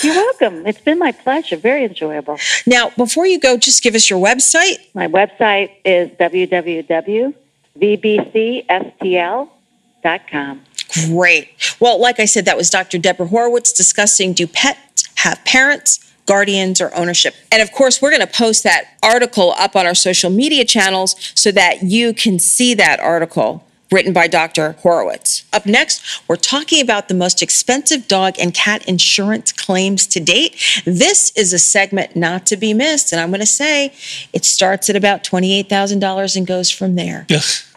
You're welcome. It's been my pleasure. Very enjoyable. Now, before you go, just give us your website. My website is www.vbcstl.com. Great. Well, like I said, that was Dr. Debra Horwitz discussing do pets have parents, guardians, or ownership? And of course, we're going to post that article up on our social media channels so that you can see that article written by Dr. Horwitz. Up next, we're talking about the most expensive dog and cat insurance claims to date. This is a segment not to be missed. And I'm going to say it starts at about $28,000 and goes from there. Yes.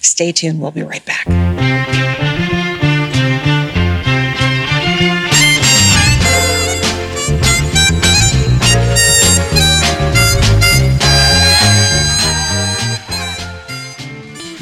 Stay tuned. We'll be right back.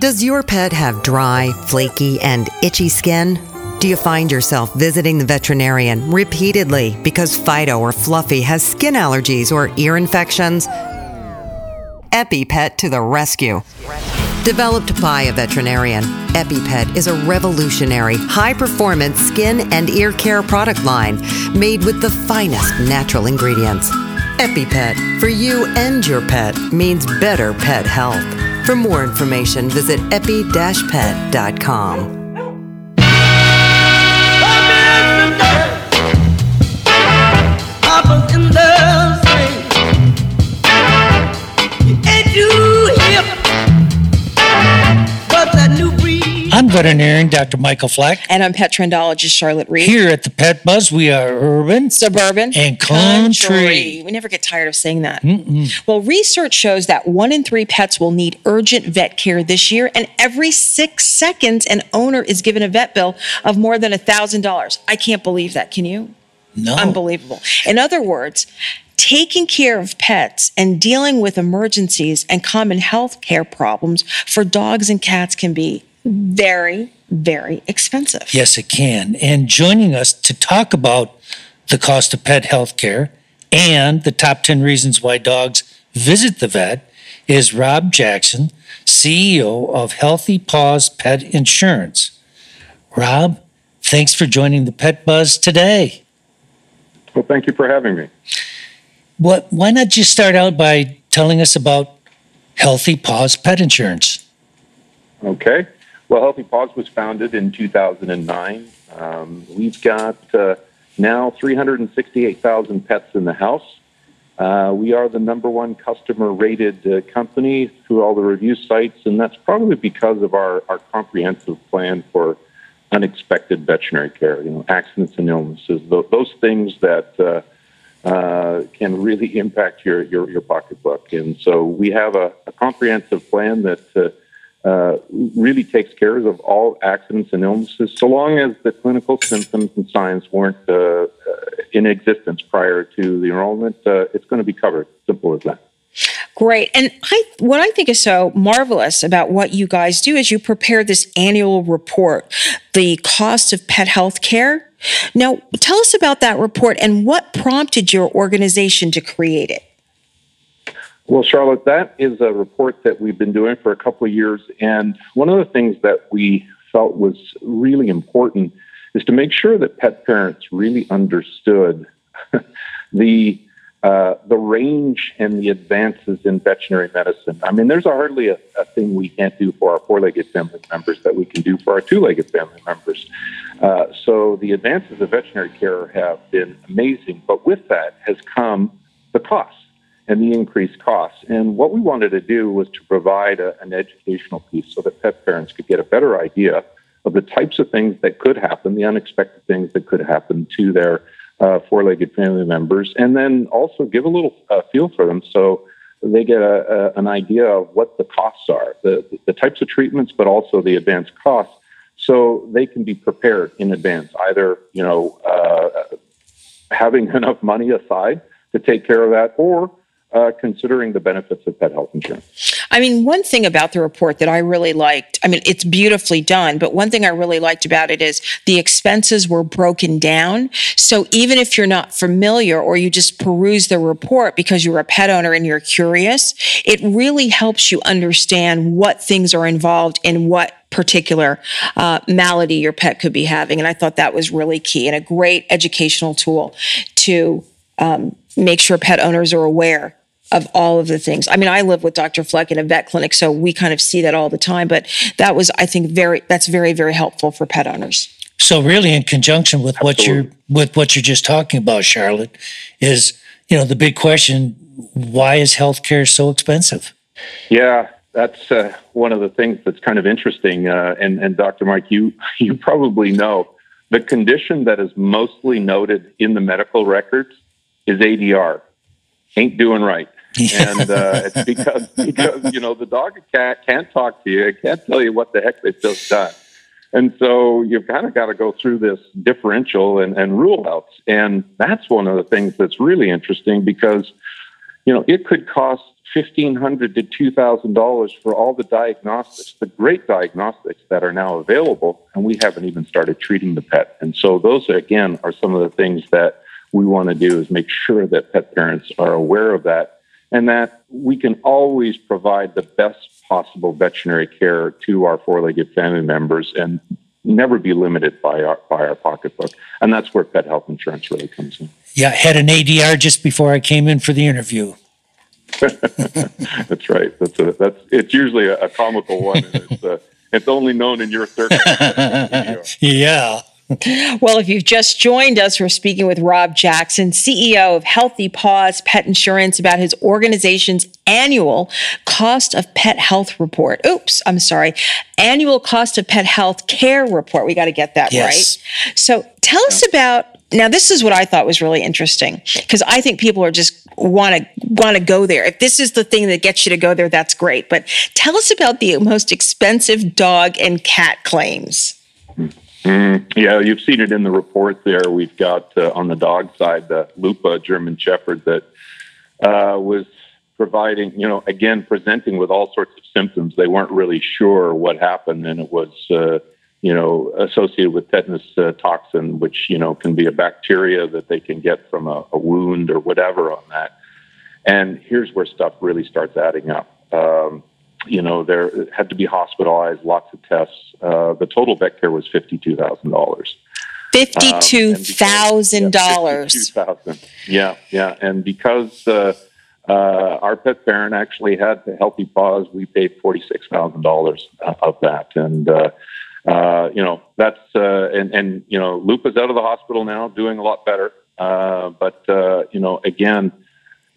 Does your pet have dry, flaky, and itchy skin? Do you find yourself visiting the veterinarian repeatedly because Fido or Fluffy has skin allergies or ear infections? EpiPet to the rescue. Developed by a veterinarian, EpiPet is a revolutionary, high performance skin and ear care product line made with the finest natural ingredients. EpiPet, for you and your pet, means better pet health. For more information, visit epi-pet.com. I'm veterinarian Dr. Michael Fleck. And I'm pet trendologist Charlotte Reed. Here at the Pet Buzz, we are urban, suburban, and country. We never get tired of saying that. Well, research shows that one in three pets will need urgent vet care this year, and every six seconds, an owner is given a vet bill of more than $1,000. I can't believe that. Can you? No. Unbelievable. In other words, taking care of pets and dealing with emergencies and common health care problems for dogs and cats can be very, very expensive. Yes, it can. And joining us to talk about the cost of pet health care and the top 10 reasons why dogs visit the vet is Rob Jackson, CEO of Healthy Paws Pet Insurance. Rob, thanks for joining the Pet Buzz today. Well, thank you for having me. What, why not just start out by telling us about Healthy Paws Pet Insurance? Okay. Well, Healthy Paws was founded in 2009. Um, we've got uh, now 368,000 pets in the house. Uh, we are the number one customer rated uh, company through all the review sites, and that's probably because of our, our comprehensive plan for unexpected veterinary care, you know, accidents and illnesses, th- those things that uh, uh, can really impact your, your, your pocketbook. And so we have a, a comprehensive plan that uh, really takes care of all accidents and illnesses, so long as the clinical symptoms and signs weren't uh, uh, in existence prior to the enrollment, uh, it's going to be covered. Simple as that. Great. And I, what I think is so marvelous about what you guys do is you prepare this annual report, the cost of pet health care. Now, tell us about that report and what prompted your organization to create it. Well, Charlotte, that is a report that we've been doing for a couple of years. And one of the things that we felt was really important is to make sure that pet parents really understood the uh, the range and the advances in veterinary medicine. I mean, there's hardly a, a thing we can't do for our four-legged family members that we can do for our two-legged family members. Uh, so the advances of veterinary care have been amazing, but with that has come the costs and the increased costs. And what we wanted to do was to provide a, an educational piece so that pet parents could get a better idea of the types of things that could happen, the unexpected things that could happen to their uh, four-legged family members, and then also give a little uh, feel for them so they get a, a, an idea of what the costs are, the, the types of treatments, but also the advanced costs, so they can be prepared in advance. Either you know uh, having enough money aside to take care of that, or uh, considering the benefits of pet health insurance. I mean, one thing about the report that I really liked, I mean, it's beautifully done, but one thing I really liked about it is the expenses were broken down. So even if you're not familiar or you just peruse the report because you're a pet owner and you're curious, it really helps you understand what things are involved in what particular uh, malady your pet could be having. And I thought that was really key and a great educational tool to um, make sure pet owners are aware of all of the things. I mean, I live with Dr. Fleck in a vet clinic, so we kind of see that all the time. But that was, I think, very that's very very helpful for pet owners. So really, in conjunction with what you're with what you're just talking about, Charlotte, is you know the big question: Why is healthcare so expensive? Yeah, that's uh, one of the things that's kind of interesting. Uh, and and Dr. Mike, you you probably know the condition that is mostly noted in the medical records is ADR, ain't doing right. And uh, it's because because you know the dog or cat can't talk to you, it can't tell you what the heck they've just done, and so you've kind of got to go through this differential and, and rule outs, and that's one of the things that's really interesting because you know it could cost fifteen hundred to two thousand dollars for all the diagnostics, the great diagnostics that are now available, and we haven't even started treating the pet, and so those again are some of the things that we want to do is make sure that pet parents are aware of that and that we can always provide the best possible veterinary care to our four-legged family members and never be limited by our by our pocketbook. And that's where pet health insurance really comes in. Yeah, I had an ADR just before I came in for the interview. that's right. That's a, that's it's usually a, a comical one. And it's uh, it's only known in your circle. yeah. Well, if you've just joined us, we're speaking with Rob Jackson, CEO of Healthy Paws Pet Insurance, about his organization's annual cost of pet health report. Oops, I'm sorry. Annual cost of pet health care report. We got to get that Yes. right. So tell us about now this is what I thought was really interesting because I think people are just want to want to go there. If this is the thing that gets you to go there, that's great. But tell us about the most expensive dog and cat claims. Mm, yeah, you've seen it in the report there. We've got uh, on the dog side the Lupa German Shepherd that uh, was providing, you know, again, presenting with all sorts of symptoms. They weren't really sure what happened, and it was, uh, you know, associated with tetanus uh, toxin, which, you know, can be a bacteria that they can get from a, a wound or whatever on that. And here's where stuff really starts adding up. Um, you know, there had to be hospitalized, lots of tests. Uh, the total vet care was fifty-two thousand dollars. Fifty-two thousand dollars. Thousand. Yeah, yeah, and because uh, uh, our pet parent actually had the healthy paws, we paid forty-six thousand dollars of that, and uh, uh, you know that's uh, and and you know Lupa's out of the hospital now, doing a lot better. Uh, but uh, you know, again,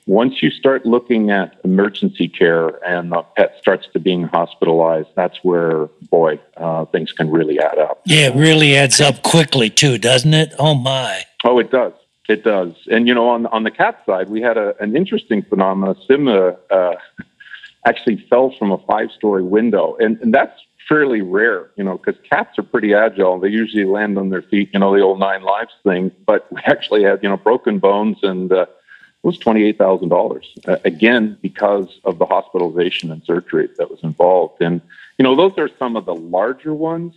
once you start looking at emergency care and the pet starts to being hospitalized, that's where, boy, uh, things can really add up. Yeah, it really adds up quickly too, doesn't it? Oh my. Oh, it does. It does. And you know, on on the cat side, we had a, an interesting phenomenon. Simba uh, actually fell from a five-story window, and, and that's fairly rare, you know, because cats are pretty agile. They usually land on their feet, you know, the old nine lives thing. But we actually had, you know, broken bones and uh, was twenty-eight thousand uh, dollars again because of the hospitalization and surgery that was involved. And you know, those are some of the larger ones.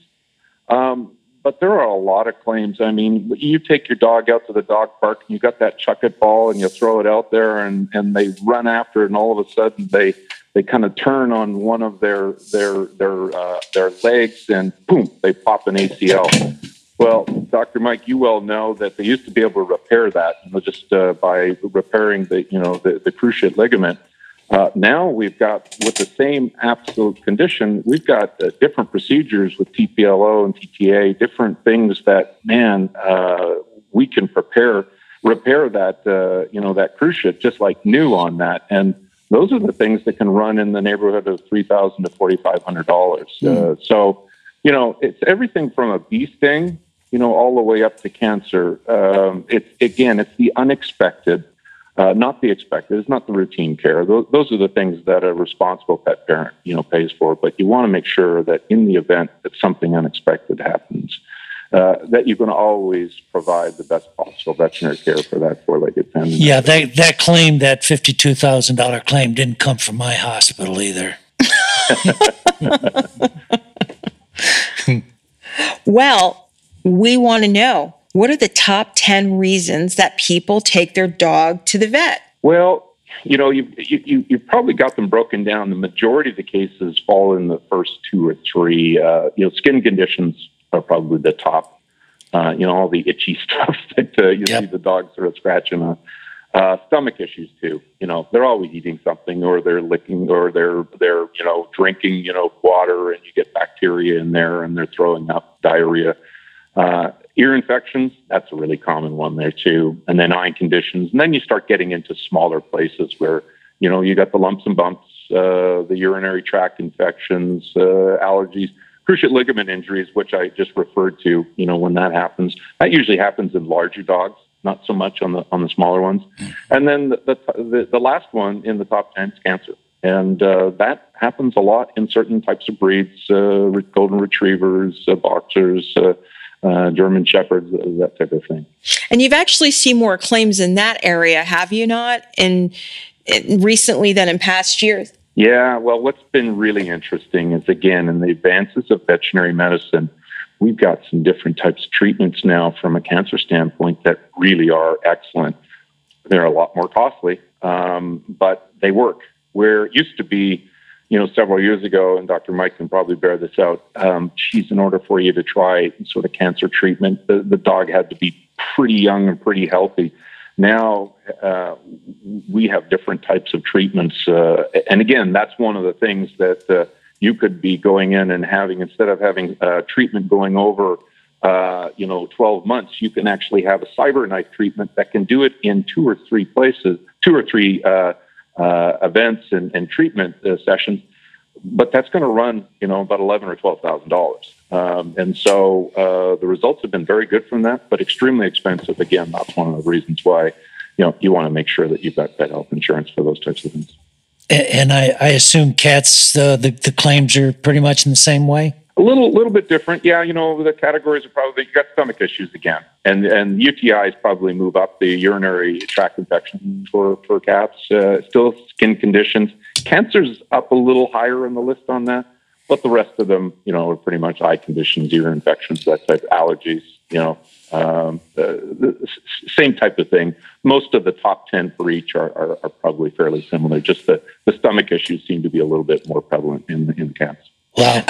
Um, but there are a lot of claims. I mean, you take your dog out to the dog park and you got that chuck it ball and you throw it out there and, and they run after it and all of a sudden they they kind of turn on one of their their their uh, their legs and boom they pop an ACL. Well, Dr. Mike, you well know that they used to be able to repair that, you know, just uh, by repairing the, you know, the, the cruciate ligament. Uh, now we've got, with the same absolute condition, we've got uh, different procedures with TPLO and TTA, different things that, man, uh, we can prepare, repair that, uh, you know, that cruciate just like new on that. And those are the things that can run in the neighborhood of three thousand to forty five hundred dollars. Mm. so, you know, it's everything from a bee sting, you know, all the way up to cancer. Um, it's again, it's the unexpected uh, not the expected. It's not the routine care. Those, those are the things that a responsible pet parent, you know, pays for. But you want to make sure that in the event that something unexpected happens, uh, that you can always provide the best possible veterinary care for that four-legged family. Yeah, that that claim, that fifty-two thousand dollar claim, didn't come from my hospital either. Well, we want to know what are the top 10 reasons that people take their dog to the vet? Well, you know, you, you, you've probably got them broken down. The majority of the cases fall in the first two or three. Uh, you know, skin conditions are probably the top. Uh, you know, all the itchy stuff that uh, you see the dog sort of scratching on. Uh, stomach issues too. You know, they're always eating something, or they're licking, or they're they're you know drinking you know water, and you get bacteria in there, and they're throwing up diarrhea. Uh, ear infections, that's a really common one there too. And then eye conditions. And then you start getting into smaller places where, you know, you got the lumps and bumps, uh, the urinary tract infections, uh, allergies, cruciate ligament injuries, which I just referred to, you know, when that happens. That usually happens in larger dogs, not so much on the on the smaller ones. And then the the, the, last one in the top 10 is cancer. And uh, that happens a lot in certain types of breeds, uh, golden retrievers, uh, boxers, uh, German shepherds, that type of thing. And you've actually seen more claims in that area, have you not? In, in recently than in past years. Yeah, well, what's been really interesting is again, in the advances of veterinary medicine, we've got some different types of treatments now from a cancer standpoint that really are excellent. They're a lot more costly, um, but they work. Where it used to be, you know, several years ago, and Dr. Mike can probably bear this out. Um, geez, in order for you to try sort of cancer treatment, the, the dog had to be pretty young and pretty healthy. Now uh, we have different types of treatments, uh, and again, that's one of the things that uh, you could be going in and having instead of having uh, treatment going over, uh, you know, 12 months, you can actually have a cyberknife treatment that can do it in two or three places, two or three uh, events and, and treatment uh, sessions, but that's going to run, you know, about eleven or twelve thousand dollars. Um, and so uh, the results have been very good from that, but extremely expensive. Again, that's one of the reasons why, you know, you want to make sure that you've got pet health insurance for those types of things. And I, I assume cats, uh, the, the claims are pretty much in the same way. A little, little bit different. Yeah, you know, the categories are probably you got stomach issues again, and and UTIs probably move up the urinary tract infections for for cats. Uh, still skin conditions. Cancer's up a little higher on the list on that, but the rest of them, you know, are pretty much eye conditions, ear infections, that type, allergies. You know, um, uh, the same type of thing. Most of the top ten for each are, are, are probably fairly similar. Just the the stomach issues seem to be a little bit more prevalent in in cats.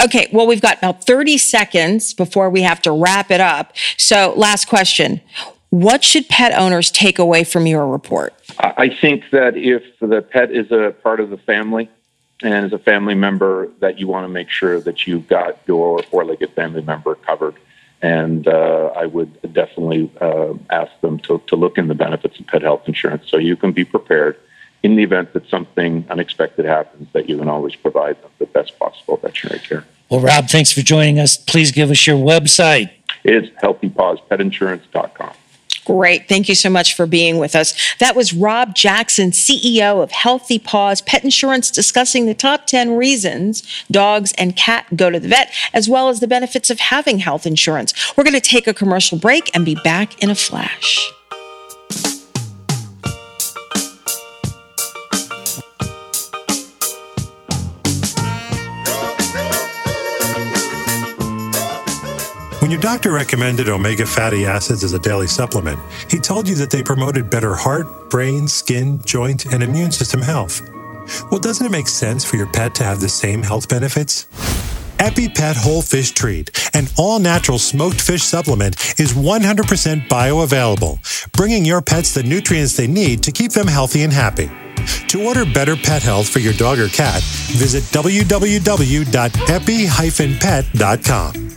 Okay, well, we've got about 30 seconds before we have to wrap it up. So, last question What should pet owners take away from your report? I think that if the pet is a part of the family and is a family member, that you want to make sure that you've got your four-legged family member covered. And uh, I would definitely uh, ask them to, to look in the benefits of pet health insurance so you can be prepared in the event that something unexpected happens, that you can always provide them the best possible veterinary care. Well, Rob, thanks for joining us. Please give us your website. It's healthypawspetinsurance.com. Great. Thank you so much for being with us. That was Rob Jackson, CEO of Healthy Paws Pet Insurance, discussing the top 10 reasons dogs and cat go to the vet, as well as the benefits of having health insurance. We're going to take a commercial break and be back in a flash. When your doctor recommended omega fatty acids as a daily supplement, he told you that they promoted better heart, brain, skin, joint, and immune system health. Well, doesn't it make sense for your pet to have the same health benefits? EpiPet Whole Fish Treat, an all natural smoked fish supplement, is 100% bioavailable, bringing your pets the nutrients they need to keep them healthy and happy. To order better pet health for your dog or cat, visit www.epi-pet.com.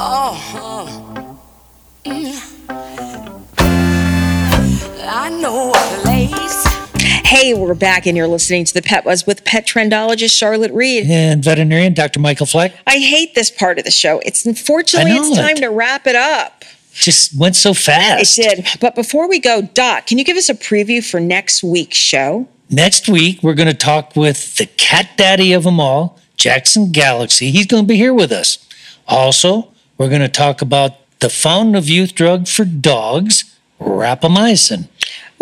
Oh, I know a place. Hey, we're back, and you're listening to the Pet Buzz with pet trendologist Charlotte Reed. And veterinarian Dr. Michael Fleck. I hate this part of the show. It's unfortunately it's time it. to wrap it up. Just went so fast. It did. But before we go, Doc, can you give us a preview for next week's show? Next week, we're going to talk with the cat daddy of them all, Jackson Galaxy. He's going to be here with us. Also, we're going to talk about the fountain of youth drug for dogs, rapamycin.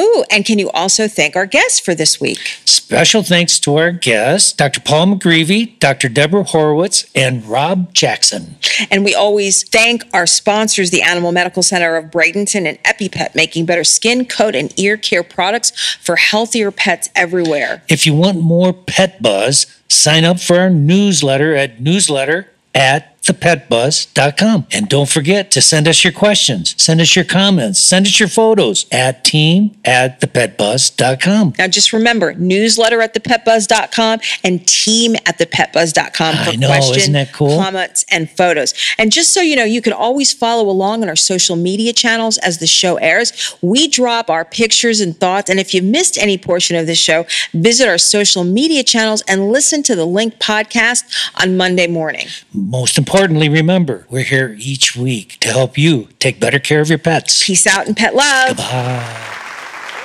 Ooh, and can you also thank our guests for this week? Special thanks to our guests, Dr. Paul McGreevy, Dr. Debra Horwitz, and Rob Jackson. And we always thank our sponsors, the Animal Medical Center of Bradenton and EpiPet, making better skin, coat, and ear care products for healthier pets everywhere. If you want more pet buzz, sign up for our newsletter at newsletter at thepetbuzz.com. And don't forget to send us your questions, send us your comments, send us your photos at team at thepetbuzz.com. Now, just remember newsletter at thepetbuzz.com and team at thepetbuzz.com for I know, questions, isn't that cool? comments, and photos. And just so you know, you can always follow along on our social media channels as the show airs. We drop our pictures and thoughts. And if you missed any portion of the show, visit our social media channels and listen to the Link podcast on Monday morning. Most importantly, remember, we're here each week to help you take better care of your pets. Peace out and pet love. Goodbye.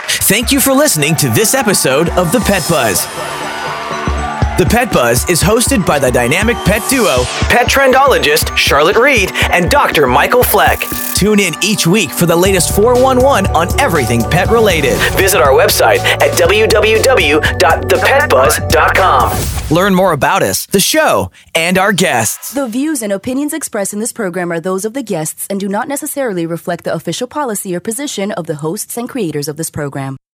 Thank you for listening to this episode of The Pet Buzz. The Pet Buzz is hosted by the dynamic pet duo, pet trendologist Charlotte Reed and Dr. Michael Fleck. Tune in each week for the latest 411 on everything pet related. Visit our website at www.thepetbuzz.com. Learn more about us, the show, and our guests. The views and opinions expressed in this program are those of the guests and do not necessarily reflect the official policy or position of the hosts and creators of this program.